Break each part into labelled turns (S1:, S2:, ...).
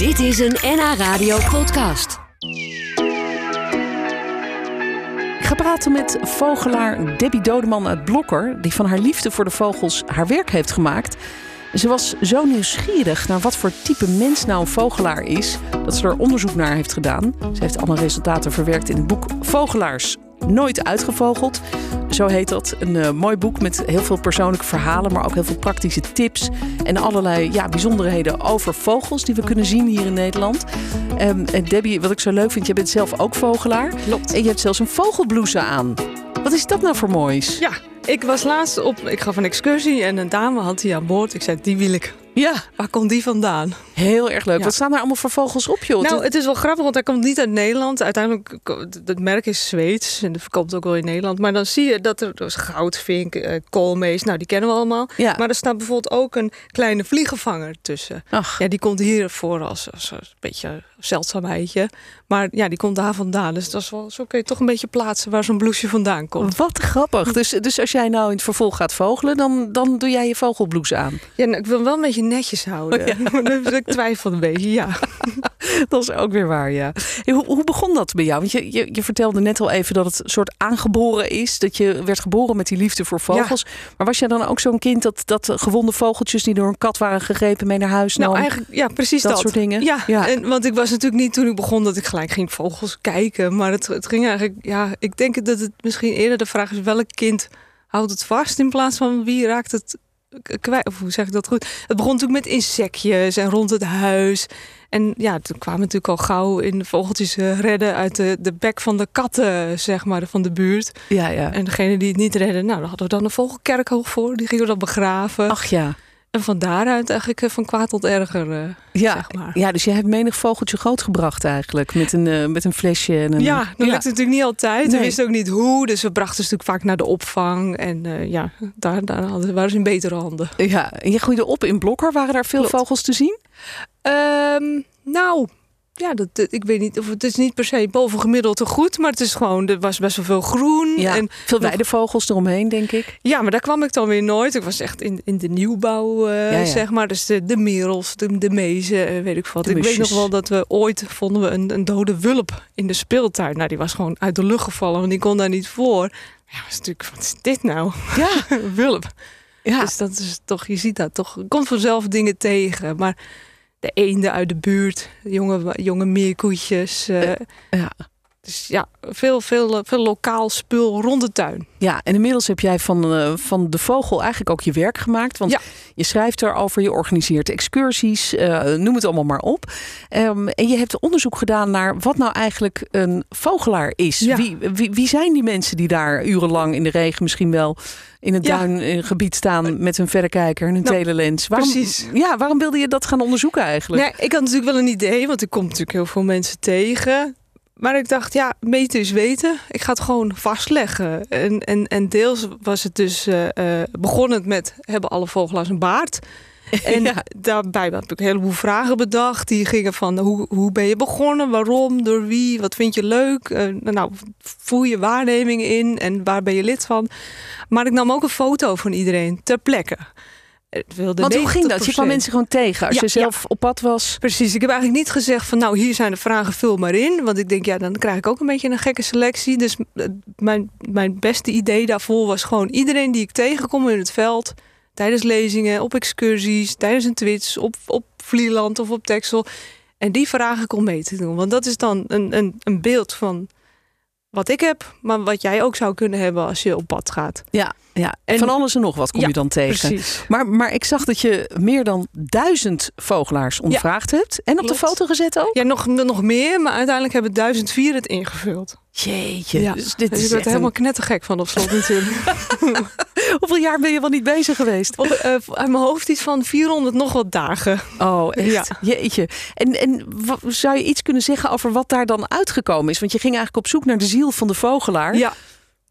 S1: Dit is een NH Radio podcast.
S2: Ik ga praten met vogelaar Debbie Dodeman uit Blokker, die van haar liefde voor de vogels haar werk heeft gemaakt. Ze was zo nieuwsgierig naar wat voor type mens nou een vogelaar is, dat ze er onderzoek naar heeft gedaan. Ze heeft alle resultaten verwerkt in het boek Vogelaars Nooit Uitgevogeld. Zo heet dat. Een uh, mooi boek met heel veel persoonlijke verhalen, maar ook heel veel praktische tips. En allerlei ja, bijzonderheden over vogels die we kunnen zien hier in Nederland. Um, en Debbie, wat ik zo leuk vind, je bent zelf ook vogelaar.
S3: Klopt.
S2: En je hebt zelfs een vogelblouse aan. Wat is dat nou voor moois?
S3: Ja, ik was laatst op. Ik gaf een excursie en een dame had die aan boord. Ik zei: Die wil ik.
S2: Ja,
S3: Waar komt die vandaan?
S2: heel erg leuk.
S3: Ja.
S2: Wat staan er allemaal voor vogels op, joh?
S3: Nou, het is wel grappig, want hij komt niet uit Nederland. Uiteindelijk, het merk is Zweeds en dat verkoopt ook wel in Nederland. Maar dan zie je dat er dus goudvink, eh, koolmees, nou die kennen we allemaal.
S2: ja.
S3: Maar er staat bijvoorbeeld ook een kleine vliegenvanger tussen.
S2: Ach,
S3: Ja, die komt hier voor als, een beetje een zeldzaamheidje. Maar ja, die komt daar vandaan. Dus dat is wel, zo kun je toch een beetje plaatsen waar zo'n blouseje vandaan komt.
S2: wat grappig. Dus, dus als jij nou in het vervolg gaat vogelen, dan, dan doe jij je vogelblouse aan.
S3: Ja, nou, ik wil wel een beetje netjes houden. Dus ik twijfel een beetje, ja.
S2: Dat is ook weer waar, ja. Hey, Hoe, hoe begon dat bij jou? Want je, je, je vertelde net al even dat het een soort aangeboren is. Dat je werd geboren met die liefde voor vogels. Maar was jij dan ook zo'n kind dat, dat gewonde vogeltjes die door een kat waren gegrepen mee naar huis nam?
S3: Nou, eigenlijk, ja, precies
S2: dat
S3: dat.
S2: soort dingen?
S3: Ja,
S2: Ja.
S3: En, want ik was natuurlijk niet toen ik begon dat ik gelijk ging vogels kijken. Maar het, het ging eigenlijk, ja, ik denk dat het misschien eerder de vraag is: welk kind houdt het vast in plaats van wie raakt het kwijt? Of hoe zeg ik dat goed? Het begon natuurlijk met insectjes en rond het huis. En ja, toen kwamen natuurlijk al gauw in de vogeltjes eh, redden uit de, de bek van de katten, zeg maar, van de buurt.
S2: Ja, ja.
S3: En degene die het niet redden, nou, daar hadden we dan een vogelkerkhoog voor. Die gingen we dan begraven.
S2: Ach ja.
S3: En van daaruit eigenlijk eh, van kwaad tot erger, eh,
S2: Ja,
S3: zeg maar.
S2: ja, dus je hebt menig vogeltje grootgebracht eigenlijk. Met een, eh, met een flesje en een...
S3: Ja, dat lukt natuurlijk niet altijd. We wisten ook niet hoe. Dus we brachten ze natuurlijk vaak naar de opvang. En ja, daar, daar hadden, waren ze in betere handen.
S2: Ja, en je groeide op in Blokker. Waren daar veel
S3: Klopt.
S2: vogels te zien?
S3: Ehm, nou, ja, dat, ik weet niet of het is niet per se bovengemiddeld te goed. Maar het is gewoon, er was best wel veel groen.
S2: Ja,
S3: En,
S2: veel
S3: nog-
S2: weidevogels eromheen, denk ik.
S3: ja, maar daar kwam ik dan weer nooit. Ik was echt in, in de nieuwbouw, eh,
S2: Ja, ja.
S3: zeg maar. Dus de, de merels, de, de mezen, eh, weet ik wat.
S2: De
S3: ik weet nog wel dat we ooit vonden we een, een dode wulp in de speeltuin. Nou, die was gewoon uit de lucht gevallen, want die kon daar niet voor. Ja, was natuurlijk, wat is dit nou?
S2: Ja,
S3: wulp.
S2: ja.
S3: Dus dat is toch, je ziet dat toch. Komt vanzelf dingen tegen. Maar de eenden uit de buurt, jonge, jonge meerkoetjes. eh,
S2: ja.
S3: Dus ja, veel, veel, veel lokaal spul rond de tuin.
S2: Ja, en inmiddels heb jij van, eh, van de vogel eigenlijk ook je werk gemaakt. Want
S3: Ja.
S2: je schrijft erover, je organiseert excursies, eh, noem het allemaal maar op. Ehm, en je hebt onderzoek gedaan naar wat nou eigenlijk een vogelaar is.
S3: Ja.
S2: Wie, wie, wie zijn die mensen die daar urenlang in de regen misschien wel in het
S3: Ja.
S2: duingebied staan met hun verrekijker en hun
S3: Nou,
S2: telelens? Waarom,
S3: precies.
S2: Ja, waarom wilde je dat gaan onderzoeken eigenlijk?
S3: Nee, ik had natuurlijk wel een idee, want ik kom natuurlijk heel veel mensen tegen. Maar ik dacht, ja, meten is weten. Ik ga het gewoon vastleggen. En, en, en deels was het dus eh, eh, begonnen met, hebben alle vogelaars een baard? En
S2: Ja.
S3: daarbij heb ik een heleboel vragen bedacht. Die gingen van, hoe, hoe ben je begonnen? Waarom? Door wie? Wat vind je leuk? Eh, nou, voer je waarneming in? En waar ben je lid van? Maar ik nam ook een foto van iedereen ter plekke. Wilde
S2: Want hoe ging dat? Je kwam
S3: 90%.
S2: mensen gewoon tegen als
S3: Ja,
S2: je zelf op pad was.
S3: Precies, ik heb eigenlijk niet gezegd van nou hier zijn de vragen, vul maar in. Want ik denk ja, dan krijg ik ook een beetje een gekke selectie. Dus eh, mijn, mijn beste idee daarvoor was gewoon iedereen die ik tegenkom in het veld. Tijdens lezingen, op excursies, tijdens een twits, op, op Vlieland of op Texel. En die vragen kon mee te doen. Want dat is dan een, een, een beeld van wat ik heb, maar wat jij ook zou kunnen hebben als je op pad gaat.
S2: Ja, ja.
S3: En-
S2: van alles en nog wat kom
S3: Ja,
S2: je dan tegen.
S3: Precies.
S2: Maar, maar ik zag dat je meer dan duizend vogelaars ondervraagd hebt. En op de foto gezet ook?
S3: Ja, nog, nog meer, maar uiteindelijk hebben 1004 het ingevuld.
S2: Jeetje.
S3: Ja,
S2: Dus dit
S3: Dus
S2: is
S3: ik werd er helemaal
S2: een-
S3: knettergek van op slot natuurlijk.
S2: Hoeveel jaar ben je wel niet bezig geweest?
S3: Op, eh, uit mijn hoofd iets van 400 nog wat dagen.
S2: Oh, echt?
S3: Ja.
S2: Jeetje. En, en zou je iets kunnen zeggen over wat daar dan uitgekomen is? Want je ging eigenlijk op zoek naar de ziel van de vogelaar.
S3: Ja,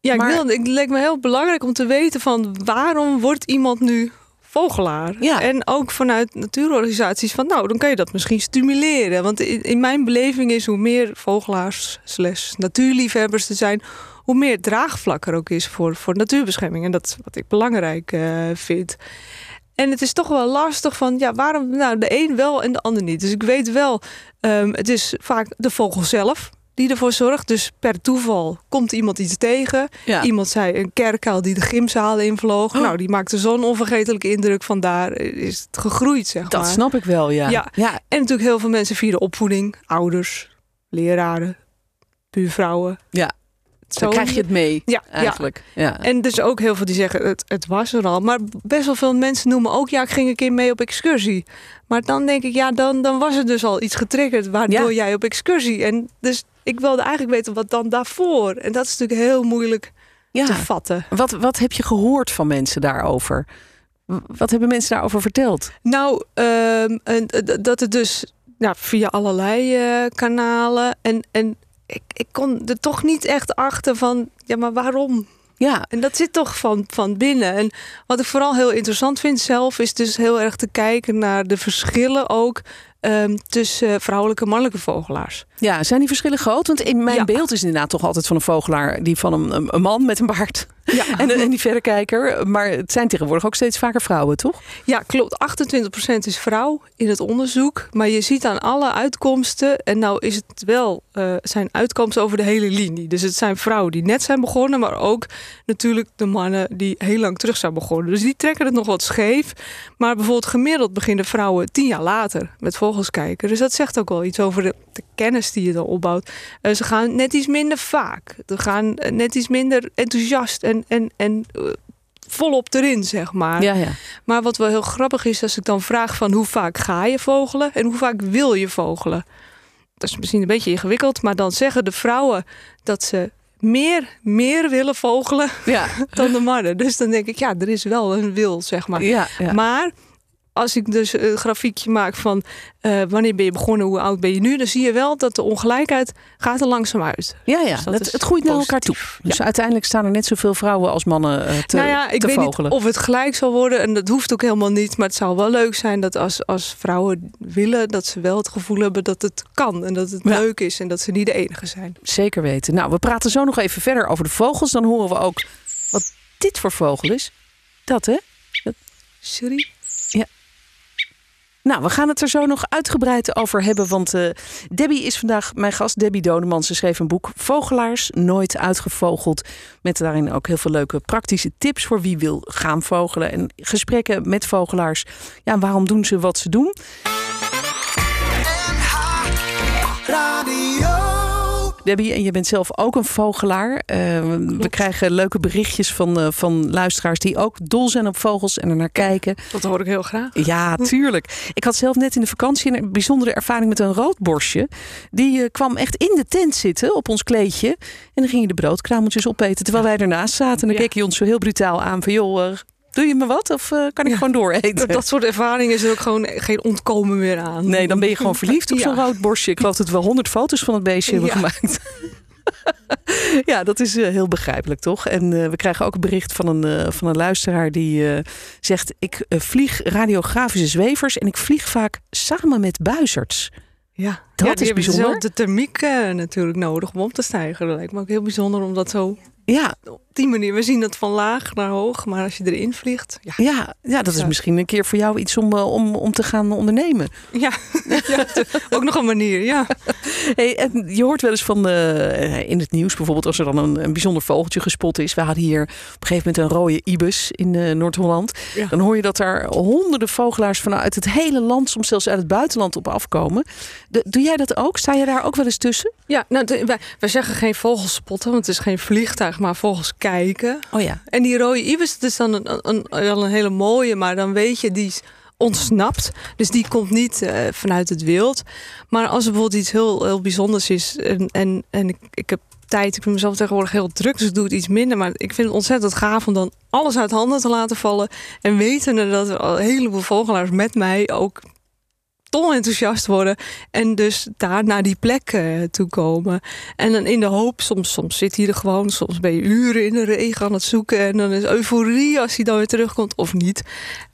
S3: ja ik wil, het leek me heel belangrijk om te weten van waarom wordt iemand nu vogelaar?
S2: Ja.
S3: En ook vanuit natuurorganisaties van nou, dan kan je dat misschien stimuleren. Want in, in mijn beleving is hoe meer vogelaars slash natuurliefhebbers er zijn, hoe meer draagvlak er ook is voor, voor natuurbescherming. En dat is wat ik belangrijk eh, vind. En het is toch wel lastig van, ja, waarom nou de een wel en de ander niet? Dus ik weet wel, um, het is vaak de vogel zelf die ervoor zorgt. Dus per toeval komt iemand iets tegen.
S2: Ja.
S3: Iemand zei een kerkuil die de gymzaal invloog.
S2: Oh.
S3: Nou, die maakte zo'n onvergetelijke indruk. Vandaar is het gegroeid, zeg
S2: Dat
S3: maar.
S2: snap ik wel, ja.
S3: Ja.
S2: ja.
S3: En natuurlijk heel veel mensen via de opvoeding. Ouders, leraren, buurvrouwen.
S2: Ja.
S3: Zo
S2: Dan krijg je het mee,
S3: Ja, ja.
S2: eigenlijk. Ja.
S3: En dus ook heel veel die zeggen, het, het was er al. Maar best wel veel mensen noemen ook, ja, ik ging een keer mee op excursie. Maar dan denk ik, ja, dan, dan was er dus al iets getriggerd waardoor jij op excursie. En dus ik wilde eigenlijk weten wat dan daarvoor. En dat is natuurlijk heel moeilijk
S2: ja.
S3: te vatten.
S2: Wat, wat heb je gehoord van mensen daarover? Wat hebben mensen daarover verteld?
S3: Nou, ehm, en, eh, dat het dus ja, via allerlei eh, kanalen. En, en ik, ik kon er toch niet echt achter van, ja, maar waarom?
S2: Ja,
S3: En dat zit toch van, van binnen. En wat ik vooral heel interessant vind zelf, is dus heel erg te kijken naar de verschillen ook ehm, tussen vrouwelijke en mannelijke vogelaars.
S2: ja, zijn die verschillen groot? Want in mijn
S3: Ja.
S2: beeld is inderdaad toch altijd van een vogelaar... die van een- een man met een baard
S3: Ja,
S2: en, en die verrekijker. Maar het zijn tegenwoordig ook steeds vaker vrouwen, toch?
S3: ja klopt. 28% is vrouw in het onderzoek. Maar je ziet aan alle uitkomsten, en nou is het wel, eh, zijn uitkomsten over de hele linie. Dus het zijn vrouwen die net zijn begonnen, maar ook natuurlijk de mannen die heel lang terug zijn begonnen. Dus die trekken het nog wat scheef. Maar bijvoorbeeld gemiddeld beginnen vrouwen tien jaar later met vogels kijken. Dus dat zegt ook wel iets over de, de kennis die je dan opbouwt. Eh, ze gaan net iets minder vaak. Ze gaan eh, net iets minder enthousiast en, en, en eh, volop erin, zeg maar.
S2: Ja, ja.
S3: Maar wat wel heel grappig is, als ik dan vraag van hoe vaak ga je vogelen en hoe vaak wil je vogelen? Dat is misschien een beetje ingewikkeld, maar dan zeggen de vrouwen dat ze meer, meer willen vogelen
S2: Ja,
S3: dan de mannen. Dus dan denk ik, ja, er is wel een wil, zeg maar.
S2: ja, ja.
S3: Maar als ik dus een grafiekje maak van eh, wanneer ben je begonnen, hoe oud ben je nu, dan zie je wel dat de ongelijkheid gaat er langzaam uit.
S2: ja, ja.
S3: Dus dat
S2: het, het groeit naar elkaar toe. Dus uiteindelijk staan er net zoveel vrouwen als mannen eh, te,
S3: nou ja, ik weet
S2: vogelen.
S3: niet of het gelijk zal worden. En dat hoeft ook helemaal niet. Maar het zou wel leuk zijn dat als, als vrouwen willen... dat ze wel het gevoel hebben dat het kan. En dat het
S2: Ja.
S3: leuk is. En dat ze niet de enige zijn.
S2: Zeker weten. Nou, we praten zo nog even verder over de vogels. Dan horen we ook wat dit voor vogel is. Dat, hè?
S3: Sorry?
S2: Nou, we gaan het er zo nog uitgebreid over hebben. Want eh, Debbie is vandaag mijn gast. Debbie Dodeman. Ze schreef een boek Vogelaars, nooit uitgevogeld. Met daarin ook heel veel leuke praktische tips voor wie wil gaan vogelen. En gesprekken met vogelaars. Ja, waarom doen ze wat ze doen? Debbie, en je bent zelf ook een vogelaar. Eh, we krijgen leuke berichtjes van, eh, van luisteraars die ook dol zijn op vogels en er naar kijken.
S3: Dat hoor ik heel graag.
S2: Ja, tuurlijk. Ik had zelf net in de vakantie een bijzondere ervaring met een roodborstje. Die eh, kwam echt in de tent zitten op ons kleedje. En dan ging je de broodkrameltjes opeten terwijl wij ernaast zaten. En dan keek hij ons zo heel brutaal aan van joh, doe je me wat of eh, kan ik
S3: Ja.
S2: gewoon dooreten?
S3: Dat, dat soort ervaringen is er ook gewoon geen ontkomen meer aan.
S2: Nee, dan ben je gewoon verliefd op zo'n
S3: Ja.
S2: rood borstje. Ik geloof dat we honderd foto's van het beestje hebben gemaakt. ja, dat is eh, heel begrijpelijk, toch? En eh, we krijgen ook een bericht van een, van een luisteraar die zegt... ik vlieg radiografische zwevers en ik vlieg vaak samen met buizerds.
S3: Ja,
S2: Dat
S3: ja,
S2: is bijzonder.
S3: dezelfde thermiek natuurlijk nodig om op te stijgen. Dat lijkt me ook heel bijzonder om dat zo
S2: Ja,
S3: op die manier... We zien het van laag naar hoog, maar als je erin vliegt... Ja,
S2: ja, ja dat is misschien een keer voor jou iets om, eh, om, om te gaan ondernemen.
S3: ja, ja ook nog een manier, ja.
S2: Hey, en je hoort wel eens van eh, in het nieuws bijvoorbeeld als er dan een, een bijzonder vogeltje gespot is. We hadden hier op een gegeven moment een rode ibis in eh, Noord-Holland.
S3: Ja.
S2: Dan hoor je dat er honderden vogelaars vanuit het hele land, soms zelfs uit het buitenland op afkomen. De- doe jij dat ook? Sta je daar ook wel eens tussen?
S3: Ja, nou, de- wij, wij zeggen geen vogels spotten, want het is geen vliegtuig, maar vogels kijken.
S2: Oh ja.
S3: En die rode ibis, dat is dan een, een, wel een hele mooie, maar dan weet je, die is ontsnapt. Dus die komt niet eh, vanuit het wild. Maar als er bijvoorbeeld iets heel, heel bijzonders is en, en, en ik, ik heb tijd, ik ben mezelf tegenwoordig heel druk, dus ik doe het iets minder. Maar ik vind het ontzettend gaaf om dan alles uit handen te laten vallen. En wetende dat er al een heleboel vogelaars met mij ook dol enthousiast worden. En dus daar naar die plek uh, toe komen. En dan in de hoop, soms, soms zit hij er gewoon, soms ben je uren in de regen aan het zoeken. En dan is euforie als hij dan weer terugkomt of niet.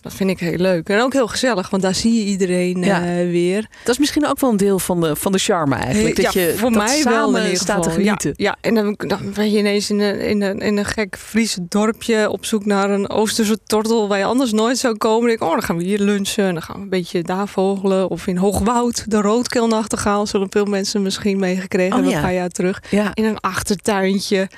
S3: Dat vind ik heel leuk. En ook heel gezellig, want daar zie je iedereen ja. uh, weer.
S2: Dat is misschien ook wel een deel van de, van de charme eigenlijk. Dat
S3: ja,
S2: je
S3: voor
S2: dat
S3: mij wel in
S2: staat te genieten.
S3: Ja, ja. en dan, dan ben je ineens in een, in, een, in een gek Friese dorpje op zoek naar een Oosterse tortel waar je anders nooit zou komen. Dan denk ik, oh, dan gaan we hier lunchen. En dan gaan we een beetje daar vogelen. Of in Hoogwoud, de roodkeelnachtegaal. Zullen veel mensen misschien meegekregen
S2: Oh,
S3: hebben
S2: ja.
S3: een paar jaar terug.
S2: Ja.
S3: In een achtertuintje.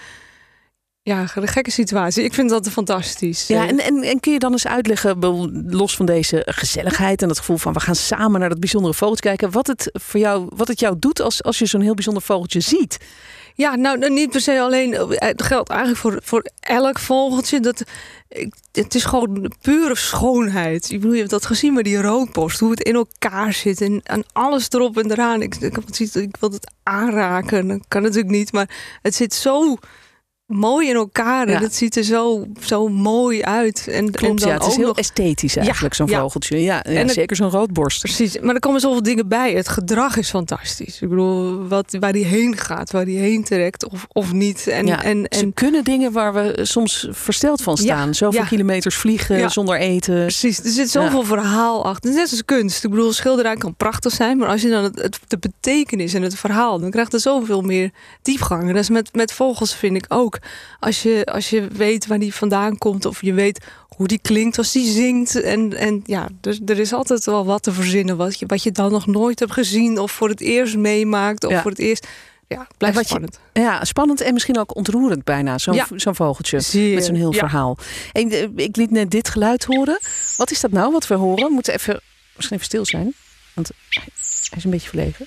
S3: Ja, een gekke situatie. Ik vind dat fantastisch.
S2: Ja, en, en, en kun je dan eens uitleggen, los van deze gezelligheid en het gevoel van we gaan samen naar dat bijzondere vogeltje kijken, wat het voor jou, wat het jou doet als, als je zo'n heel bijzonder vogeltje ziet?
S3: Ja, nou nou, niet per se alleen. eh, Het geldt eigenlijk voor, voor elk vogeltje. Dat, ik- het is gewoon pure schoonheid. Ik bedoel, je hebt dat gezien met die rookborst. Hoe het in elkaar zit. En, en alles erop en eraan. Ik, ik, ziet- ik wil het aanraken. Dat kan natuurlijk niet. Maar het zit zo mooi in elkaar.
S2: Ja.
S3: En het ziet er zo, zo mooi uit. En, en
S2: Klopt,
S3: dan
S2: ja, het is
S3: ook
S2: heel
S3: nog
S2: esthetisch eigenlijk, zo'n vogeltje. Ja,
S3: En
S2: zeker zo'n roodborst.
S3: Precies, maar er komen zoveel dingen bij. Het gedrag is fantastisch. Ik bedoel, wat, waar die heen gaat, waar die heen trekt of, of niet. En,
S2: ja,
S3: en,
S2: ze
S3: en
S2: kunnen dingen waar we soms versteld van staan. Zoveel kilometers vliegen zonder eten.
S3: precies, er zit zoveel verhaal achter. Net als kunst. Ik bedoel, schilderij kan prachtig zijn, maar als je dan het, het- de betekenis en het verhaal, dan krijgt het zoveel meer diepgang. En dat is met, met vogels vind ik ook. Als je, als je weet waar die vandaan komt of je weet hoe die klinkt als die zingt. En, en ja, dus er is altijd wel wat te verzinnen wat je, wat je dan nog nooit hebt gezien of voor het eerst meemaakt of
S2: Ja.
S3: voor het eerst. Ja, blijft
S2: je-
S3: spannend.
S2: Ja, spannend en misschien ook ontroerend bijna, zo'n
S3: Ja.
S2: zo'n vogeltje. Met zo'n heel
S3: Ja.
S2: verhaal. En eh, ik liet net dit geluid horen. Wat is dat nou wat we horen? We moeten even, misschien even stil zijn. Want hij hij is een beetje verlegen.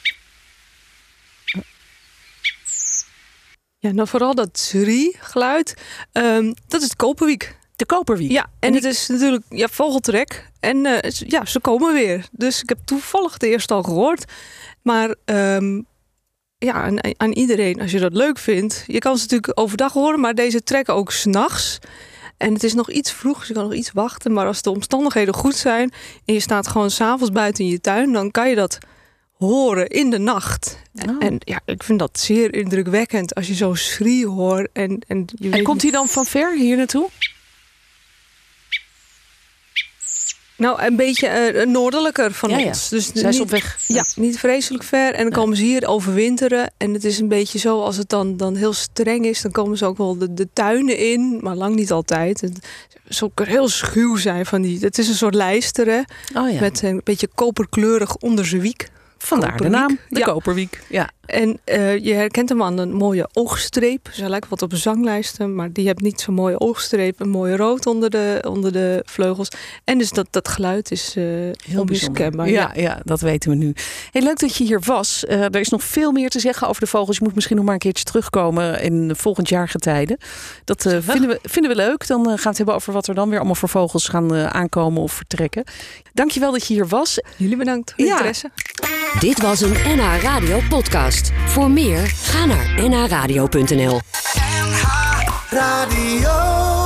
S3: Ja, nou vooral dat zrie-geluid. ehm, dat is het koperwiek.
S2: De koperwiek.
S3: Ja, en
S2: En
S3: het is natuurlijk ja, vogeltrek. En eh, ja, ze komen weer. Dus ik heb toevallig de eerste al gehoord. Maar ehm, ja, aan, aan iedereen, als je dat leuk vindt. Je kan ze natuurlijk overdag horen, maar deze trekken ook s'nachts. En het is nog iets vroeg, dus je kan nog iets wachten. Maar als de omstandigheden goed zijn en je staat gewoon s'avonds buiten in je tuin, dan kan je dat horen in de nacht. En,
S2: Oh.
S3: en ja, ik vind dat zeer indrukwekkend als je zo schrie hoort. En, en, je
S2: En komt hij dan van ver hier naartoe?
S3: Nou, een beetje eh, noordelijker van
S2: Ja, ja.
S3: ons. Dus
S2: Zij is
S3: niet,
S2: op weg.
S3: Ja, niet vreselijk ver. En dan komen ze hier overwinteren. En het is een beetje zo, als het dan, dan heel streng is, dan komen ze ook wel de, de tuinen in. Maar lang niet altijd. Het, ze kunnen heel schuw zijn van die. Het is een soort lijster, hè,
S2: Oh ja.
S3: met een beetje koperkleurig onderzewiek.
S2: Vandaar de naam. De
S3: Ja.
S2: koperwiek. Ja.
S3: En eh, je herkent hem aan een mooie oogstreep. Ze lijkt wat op een zanglijsten, maar die heeft niet zo'n mooie oogstreep. Een mooie rood onder de, onder de vleugels. En dus dat, dat geluid is eh
S2: Heel
S3: onmiskenbaar.
S2: bijzonder. Ja, ja, dat weten we nu. Heel leuk dat je hier was. Eh, er is nog veel meer te zeggen over de vogels. Je moet misschien nog maar een keertje terugkomen in volgend jaar getijden. Dat eh, vinden, we, vinden we leuk. Dan gaan we het hebben over wat er dan weer allemaal voor vogels gaan aankomen of vertrekken. Dankjewel dat je hier was.
S3: Jullie bedankt voor
S2: Ja.
S3: interesse.
S1: Dit was een NH Radio podcast. Voor meer, ga naar nhradio.nl.
S4: Radio.